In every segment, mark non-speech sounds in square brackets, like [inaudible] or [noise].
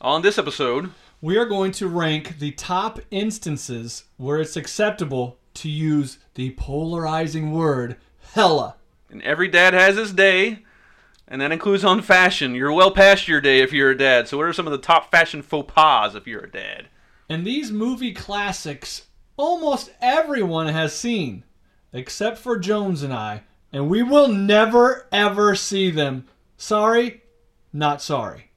On this episode, We are going to rank the top instances where it's acceptable to use the polarizing word hella. and every dad has his day, and that includes on fashion. You're well past your day if you're a dad. So, what are some of the top fashion faux pas if you're a dad? And these movie classics almost everyone has seen, except for Jones and I, and we will never ever see them. Sorry, not sorry.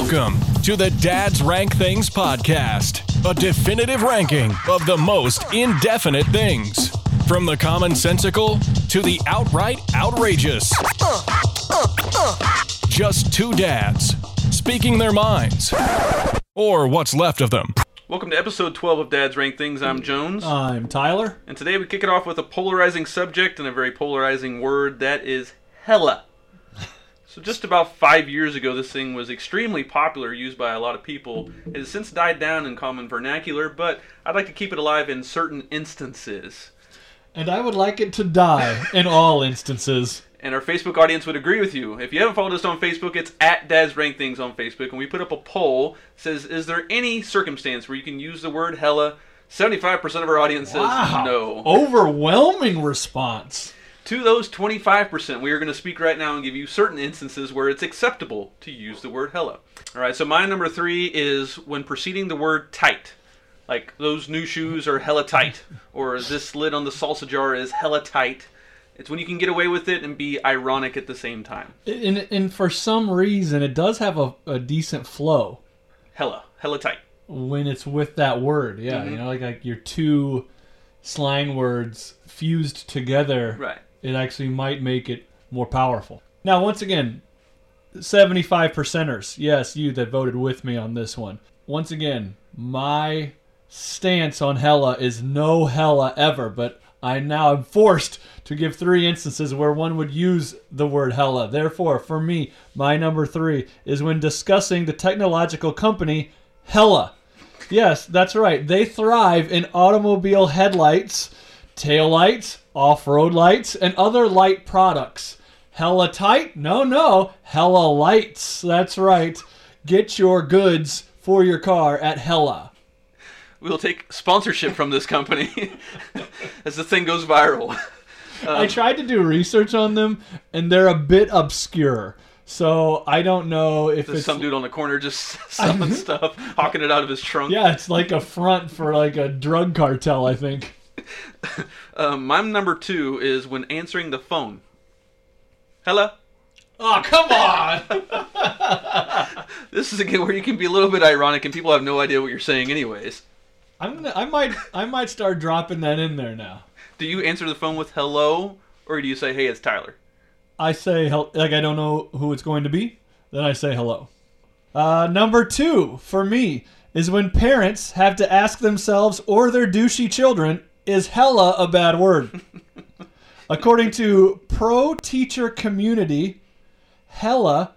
Welcome to the Dad's Rank Things podcast, a definitive ranking of the most indefinite things. From the commonsensical to the outright outrageous. Just two dads speaking their minds, or what's left of them. Welcome to episode 12 of Dad's Rank Things. I'm Jones. I'm Tyler. And today we kick it off with a polarizing subject and a very polarizing word that is hella. So, just about five years ago, this thing was extremely popular, used by a lot of people. It has since died down in common vernacular, but I'd like to keep it alive in certain instances. And I would like it to die in all instances. And our Facebook audience would agree with you. If you haven't followed us on Facebook, it's at Dad's Rank Things on Facebook, and we put up a poll says, "Is there any circumstance where you can use the word hella?" Seventy-five percent of our audience says no. Overwhelming response. To those 25%, we are going to speak right now and give you certain instances where it's acceptable to use the word hella. All right, so my number three is when preceding the word tight. Like, those new shoes are hella tight, or this lid on the salsa jar is hella tight. It's when you can get away with it and be ironic at the same time. And, and for some reason, it does have a, a decent flow Hella, hella tight. when it's with that word. Yeah, you mm-hmm. know, like, like your two slang words fused together. Right. It actually might make it more powerful. Now, once again, 75 percenters. Yes, you that voted with me on this one. Once again, my stance on hella is no hella ever, but I now am forced to give three instances where one would use the word hella. Therefore, for me, my number three is when discussing the technological company Hella. Yes, that's right. They thrive in automobile headlights, taillights, off-road lights, and other light products. Hella tight? No, no. Hella lights. That's right. Get your goods for your car at Hella. We'll take sponsorship from this company [laughs] as the thing goes viral. [laughs] I tried to do research on them, and they're a bit obscure. So I don't know if There's it's some dude on the corner just [laughs] selling stuff, hawking it out of his trunk. yeah, it's like a front for like a drug cartel. I think. Um, my number two is when answering the phone. Hello. Oh come on! [laughs] This is again where you can be a little bit ironic and people have no idea what you're saying, anyways. I'm gonna. I might. I might start dropping that in there now. Do you answer the phone with hello, or do you say, "Hey, it's Tyler"? I say like I don't know who it's going to be. Then I say hello. Uh, number two for me is when parents have to ask themselves or their douchey children, "Is hella a bad word?" [laughs] According to pro teacher community, hella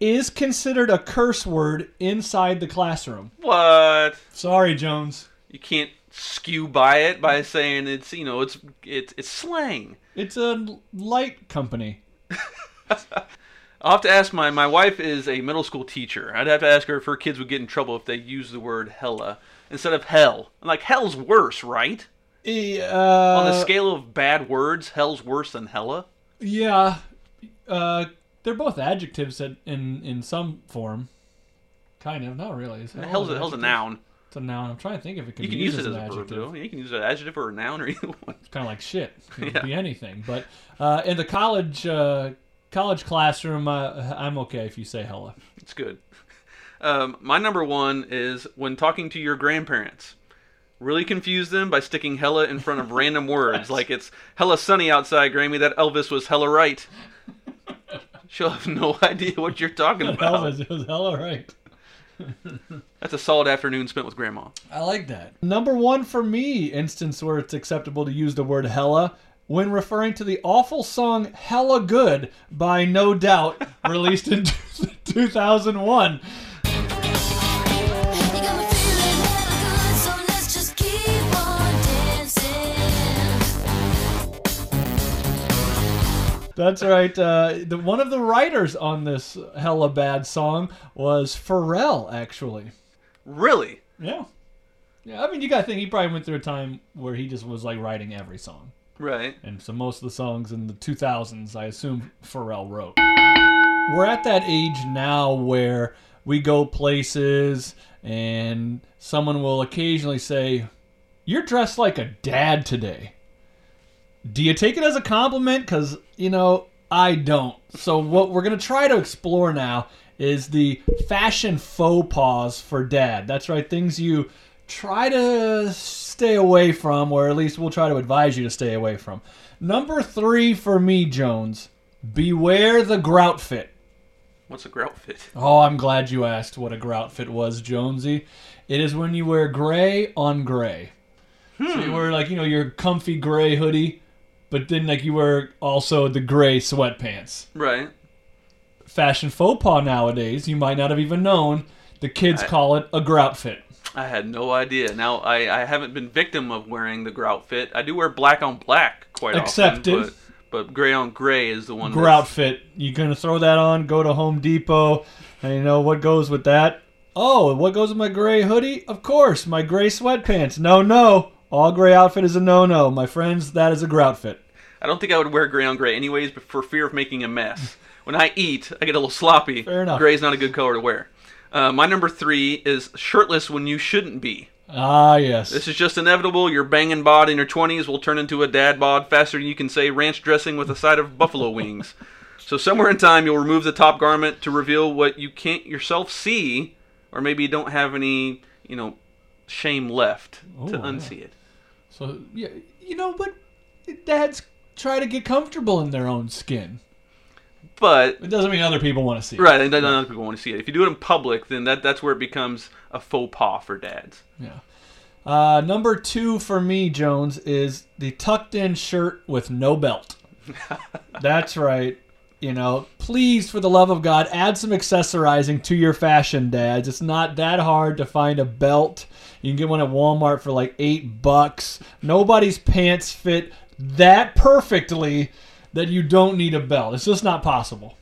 is considered a curse word inside the classroom. What? Sorry, Jones. You can't skew by it by saying it's you know it's it's it's slang. It's a light company. [laughs] I'll have to ask my my wife is a middle school teacher. I'd have to ask her if her kids would get in trouble if they use the word hella instead of hell. I'm like hell's worse, right? Eh, On the Uh, scale of bad words, hell's worse than hella. Yeah, uh, they're both adjectives in in some form. Kind of, not really. Hell Hell's a, hell's a noun. It's a noun. I'm trying to think if it can You be can used use it as as an a adjective. You can use it as an adjective or a noun or [laughs] either one. It's kind of like shit. It could [laughs] Yeah. be anything. But uh, in the college uh, college classroom, uh, I'm okay if you say hella. It's good. Um, my number one is when talking to your grandparents. Really confuse them by sticking hella in front of random words, like it's hella sunny outside, Grammy. That Elvis was hella right. She'll have no [laughs] idea what you're talking about. Elvis, it was hella right. That's a solid afternoon spent with Grandma. I like that. Number one for me, instance where it's acceptable to use the word hella when referring to the awful song Hella Good by No Doubt, released in [laughs] 2001. That's right. Uh, the, one of the writers on this hella bad song was Pharrell, actually. Really? Yeah. Yeah, I mean, you gotta think he probably went through a time where he just was like writing every song. Right. And so most of the songs in the 2000s, I assume Pharrell wrote. We're at that age now where we go places and someone will occasionally say, You're dressed like a dad today. Do you take it as a compliment? Because, you know, I don't. So, what we're going to try to explore now is the fashion faux pas for dad. That's right, things you try to stay away from, or at least we'll try to advise you to stay away from. Number three for me, Jones, beware the grout fit. What's a grout fit? Oh, I'm glad you asked what a grout fit was, Jonesy. It is when you wear gray on gray. So you hmm. wear like you know your comfy gray hoodie, but then like you wear also the gray sweatpants. Right. Fashion faux pas nowadays, you might not have even known. The kids I- call it a grout fit. I had no idea. Now I, I haven't been victim of wearing the grout fit. I do wear black on black quite Accepted. often, but but gray on gray is the one. Grout that's- fit. You're gonna throw that on, go to Home Depot, and you know what goes with that? Oh, what goes with my gray hoodie? Of course, my gray sweatpants. No, no. All gray outfit is a no-no, my friends. That is a grout fit. I don't think I would wear gray on gray anyways, but for fear of making a mess. When I eat, I get a little sloppy. Fair enough. Gray's not a good color to wear. Uh, my number three is shirtless when you shouldn't be. Ah, yes. This is just inevitable. Your banging bod in your 20s will turn into a dad bod faster than you can say ranch dressing with a side of buffalo [laughs] wings. So somewhere in time, you'll remove the top garment to reveal what you can't yourself see, or maybe you don't have any, you know, shame left to Ooh, yeah. unsee it. So yeah, you know, but dads try to get comfortable in their own skin. But It doesn't mean other people want to see. it. right, and then other people want to see it. If you do it in public, then that that's where it becomes a faux pas for dads. Yeah. Uh, number two for me, Jones, is the tucked-in shirt with no belt. [laughs] That's right. You know, please, for the love of God, add some accessorizing to your fashion, dads. It's not that hard to find a belt. You can get one at Walmart for like eight bucks. Nobody's pants fit that perfectly that you don't need a belt. It's just not possible.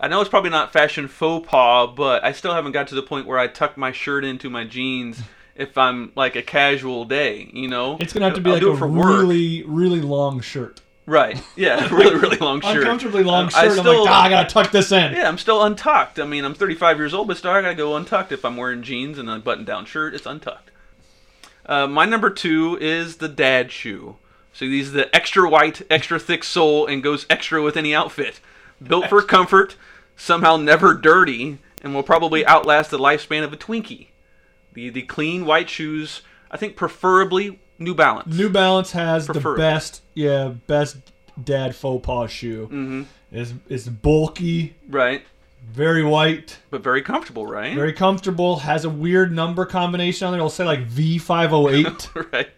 I know it's probably not fashion faux pas, but I still haven't got to the point where I tuck my shirt into my jeans if I'm like a casual day. You know, It's gonna have to be I'll like a for work. really, really long shirt. right. Yeah, [laughs] really, really long shirt. Uncomfortably long Um, shirt. I I'm still, like, ah, I gotta tuck this in. yeah, I'm still untucked. I mean, I'm 35 years old, but still I gotta go untucked if I'm wearing jeans and a button-down shirt. It's untucked. Uh, my number two is the dad shoe. So these are the extra white, extra thick sole, and goes extra with any outfit. Built for comfort, somehow never dirty, and will probably outlast the lifespan of a Twinkie. The the clean white shoes, I think preferably New Balance. New Balance has the best, yeah, best dad faux pas shoe. Mm-hmm. It's, it's bulky, right, very white, but very comfortable, right? very comfortable. Has a weird number combination on there. It'll say like V508. [laughs] right.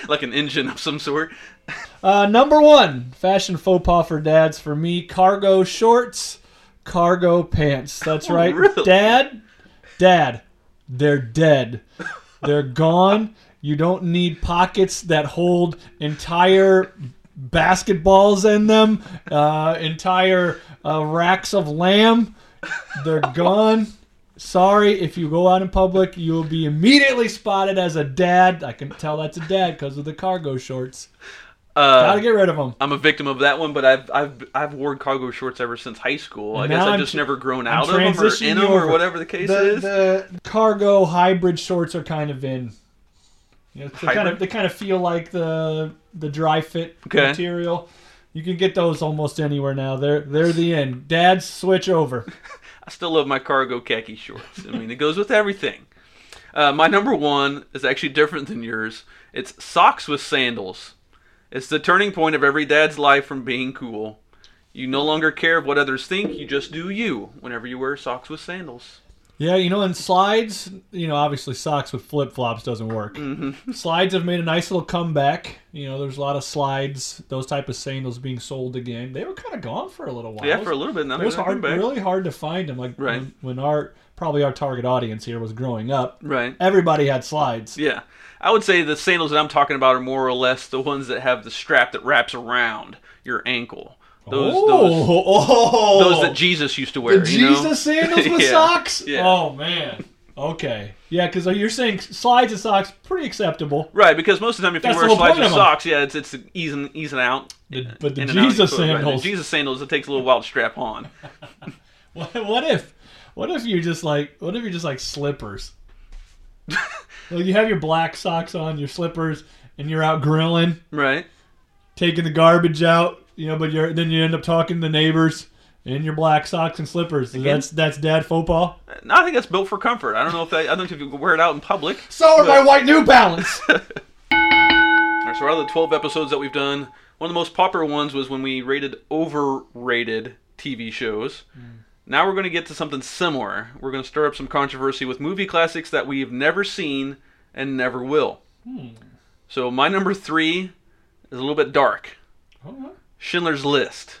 [laughs] like an engine of some sort. [laughs] uh, number one, fashion faux pas for dads for me: cargo shorts, cargo pants. That's Oh, right, really? Dad. Dad, they're dead. They're gone. You don't need pockets that hold entire basketballs in them, uh, entire uh, racks of lamb. They're gone. Sorry, if you go out in public, you will be immediately spotted as a dad. I can tell that's a dad because of the cargo shorts. Uh, Gotta get rid of them. I'm a victim of that one, but I've I've I've worn cargo shorts ever since high school. I guess I've I'm just tr- never grown I'm out of them or in them or whatever the case the, is. the cargo hybrid shorts are kind of in. You know, they kind of they kind of feel like the the dry fit Okay. material. You can get those almost anywhere now. They're they're the end. Dads switch over. [laughs] I still love my cargo khaki shorts. I mean, it goes with everything. Uh, my number one is actually different than yours. It's socks with sandals. It's the turning point of every dad's life from being cool. You no longer care what others think. You just do you whenever you wear socks with sandals. Yeah, you know, in slides, you know, obviously socks with flip flops doesn't work. Mm-hmm. Slides have made a nice little comeback. You know, there's a lot of slides, those type of sandals being sold again. They were kind of gone for a little while. Yeah, for a little bit now. It was hard, really hard to find them. Like Right. when, when our probably our target audience here was growing up, Right. everybody had slides. Yeah. I would say the sandals that I'm talking about are more or less the ones that have the strap that wraps around your ankle. Those oh, those oh, those that Jesus used to wear. the you know? Jesus sandals with [laughs] Yeah, socks. yeah. Oh man. Okay. Yeah, because uh, you're saying slides and socks pretty acceptable. Right, because most of the time, if That's you the wear slides point of of 'em. socks, yeah, it's it's easing easing out. The- but the in and out of your Jesus right. The sandals. Jesus sandals, it takes a little while to strap on. [laughs] What, what if, what if you just like, what if you're just like slippers? [laughs] well, you have your black socks on, your slippers, and you're out grilling, Right. taking the garbage out. You know, but you're then you end up talking to the neighbors in your black socks and slippers. Again? That's that's dad faux pas. No, I think that's built for comfort. I don't know if that, I don't know if you can wear it out in public. So are my white New Balance. [laughs] All right, so out of the 12 episodes that we've done, one of the most popular ones was when we rated overrated TV shows. Hmm. Now we're going to get to something similar. We're going to stir up some controversy with movie classics that we've never seen and never will. Hmm. So my number three is a little bit dark. Oh, Schindler's List.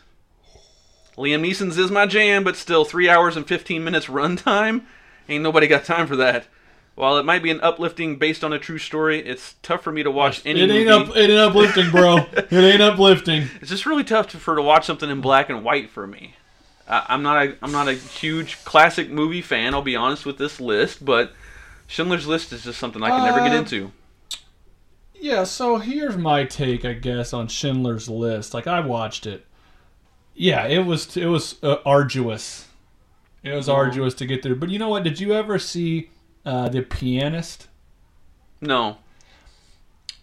Liam Neeson's is my jam, but still, three hours and 15 minutes runtime? Ain't nobody got time for that. While it might be an uplifting based on a true story, it's tough for me to watch any it ain't movie. up. It ain't uplifting, bro. [laughs] it ain't uplifting. It's just really tough to, for to watch something in black and white for me. I, I'm not a I'm not a huge classic movie fan. I'll be honest with this list, but Schindler's List is just something I can never get Uh, into. Yeah, so here's my take, I guess, on Schindler's List. Like I watched it. Yeah, it was it was uh, arduous. It was arduous to get through. But you know what? Did you ever see uh, the Pianist? No,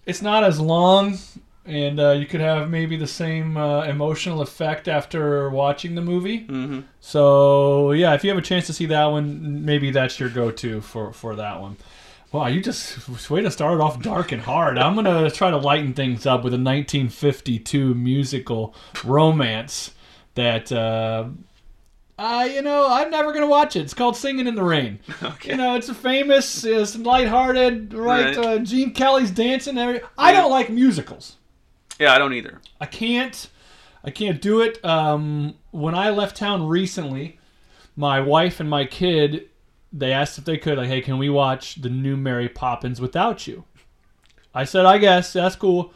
It's not as long, and uh, you could have maybe the same uh, emotional effect after watching the movie. hmm So yeah, if you have a chance to see that one, maybe that's your go-to for for that one. Wow, you just way to start it off dark and hard. I'm gonna try to lighten things up with a 1952 musical romance that. Uh, uh, you know, I'm never gonna watch it. It's called "Singing in the Rain." [laughs] Okay. You know, it's a famous, it's lighthearted, right? Right. Uh, Gene Kelly's dancing. every- I don't like musicals. yeah, I don't either. I can't. I can't do it. Um, when I left town recently, my wife and my kid, they asked if they could, like, hey, can we watch the new Mary Poppins without you? I said, I guess that's cool.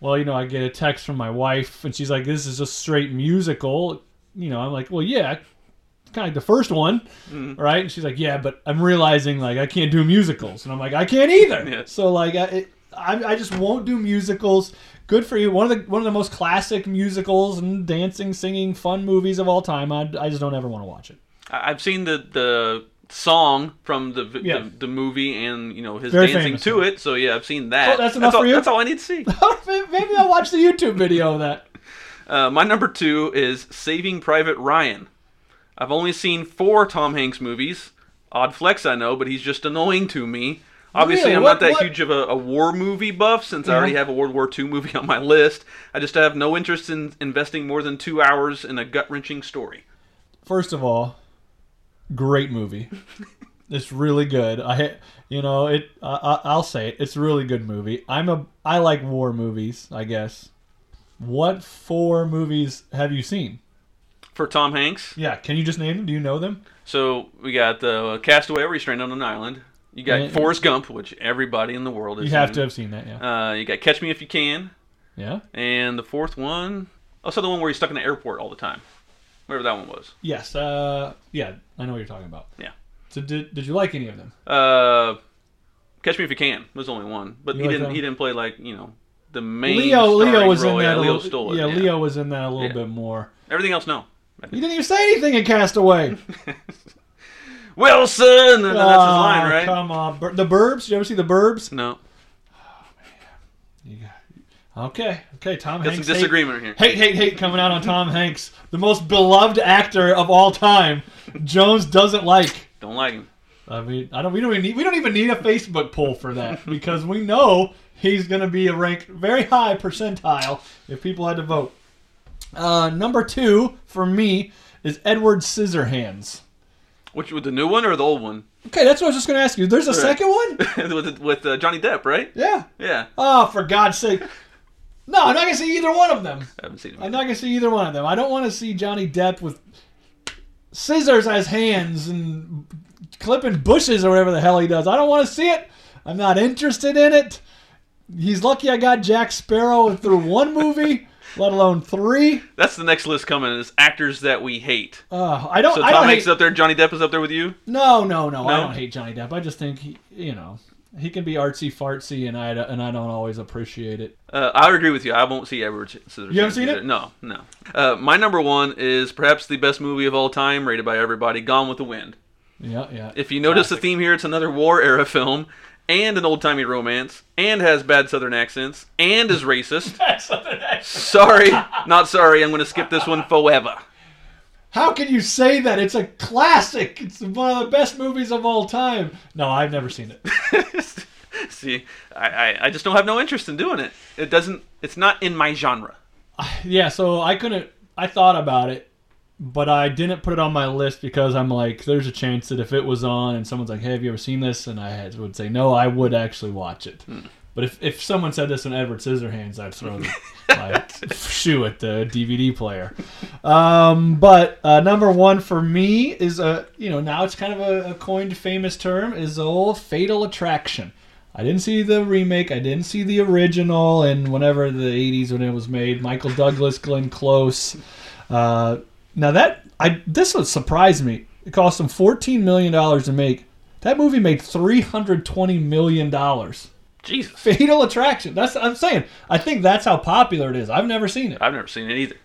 Well, you know, I get a text from my wife, and she's like, "This is a straight musical." You know, I'm like, "Well, yeah, it's kind of like the first one, mm. right?" And she's like, "Yeah, but I'm realizing like I can't do musicals," and I'm like, "I can't either." Yeah. So like, I, it, I, I just won't do musicals. Good for you. One of the one of the most classic musicals and dancing, singing, fun movies of all time. I, I just don't ever want to watch it. I've seen the the song from the Yeah. the, the movie and you know his Very dancing to it. So yeah, I've seen that. Oh, that's enough all, for you? That's all I need to see. [laughs] Maybe I'll watch the YouTube video of that. Uh, my number two is Saving Private Ryan. I've only seen four Tom Hanks movies. Odd flex, I know, but he's just annoying to me. Obviously, Really? I'm What- not that what- huge of a, a war movie buff since I already have a World War II movie on my list. I just have no interest in investing more than two hours in a gut wrenching story. First of all, great movie. It's really good. I, you know, it. I, I'll say it. It's a really good movie. I'm a. I like war movies. I guess. What four movies have you seen? For Tom Hanks, Yeah, can you just name them? Do you know them? so we got the Castaway, stranded on an island. You got Yeah. Forrest Gump, which everybody in the world has You have seen. to have seen that. Yeah. Uh, you got Catch Me If You Can. Yeah. And the fourth one, also the one where he's stuck in the airport all the time. Whatever that one was. Yes. Uh. Yeah. I know what you're talking about. Yeah. So did Did you like any of them? Uh, Catch Me If You Can was only one, but You he like didn't. that He didn't play like you know the main. Leo. Leo starring was in role. that. Yeah, a Leo little, stole it. yeah, Leo was in that a little Yeah. bit more. Everything else, no. You didn't even say anything in Castaway. [laughs] Wilson. That's his Ah, line, right? Come on, Bur- the Burbs. Did you ever see the Burbs? No, [sighs] You got- Okay, okay. Tom got some Hanks. hate- disagreement here. Hate, hate, hate coming out on Tom Hanks, the most beloved actor of all time. Jones doesn't like. Don't like him. I mean, I don't. We don't even need. We don't even need a Facebook poll for that [laughs] because we know he's going to be a rank very high percentile if people had to vote. Uh, number two for me is Edward Scissorhands. Which with the new one or the old one? Okay, that's what I was just going to ask you. There's a Right. second one. [laughs] with with uh, Johnny Depp, right? Yeah. Yeah, Oh, for God's sake! No, I'm not going to see either one of them. I haven't seen him. I'm not gonna see either one of them. I don't want to see Johnny Depp with scissors as hands and clipping bushes or whatever the hell he does. I don't want to see it. I'm not interested in it. He's lucky I got Jack Sparrow through one movie. [laughs] let alone three. That's the next list coming is actors that we hate. Uh, I don't. So I Tom don't Hanks hate, is up there. Johnny Depp is up there with you. No, no, no, I don't hate Johnny Depp. I just think he, you know, he can be artsy fartsy, and I and I don't always appreciate it. Uh, I would agree with you. I won't see Edward Scissorhands. You haven't seen either. it? No, no. Uh, my number one is perhaps the best movie of all time, rated by everybody. Gone with the Wind. Yeah, yeah. If you notice the theme here, it's another war era film and an old timey romance and has bad southern accents and is racist. [laughs] sorry, not sorry. I'm going to skip this one forever. How can you say that? It's a classic. It's one of the best movies of all time. No, I've never seen it. [laughs] See, I, I, I just don't have no interest in doing it. It doesn't. It's not in my genre. [sighs] Yeah, so I couldn't. I thought about it, but I didn't put it on my list because I'm like, there's a chance that if it was on and someone's like, "Hey, have you ever seen this?" and I had, would say, "No, I would actually watch it." Hmm. But if, if someone said this in Edward Scissorhands, I'd throw the, [laughs] my shoe at the DVD player. Um, but uh, number one for me is a you know now it's kind of a, a coined famous term is the old Fatal Attraction. I didn't see the remake. I didn't see the original. And whenever the '80s when it was made, Michael Douglas, Glenn Close. Uh, now that I this would surprise me. It cost them 14 million dollars to make. That movie made 320 million dollars. Jesus, Fatal Attraction. That's I'm saying. I think that's how popular it is. I've never seen it. I've never seen it either.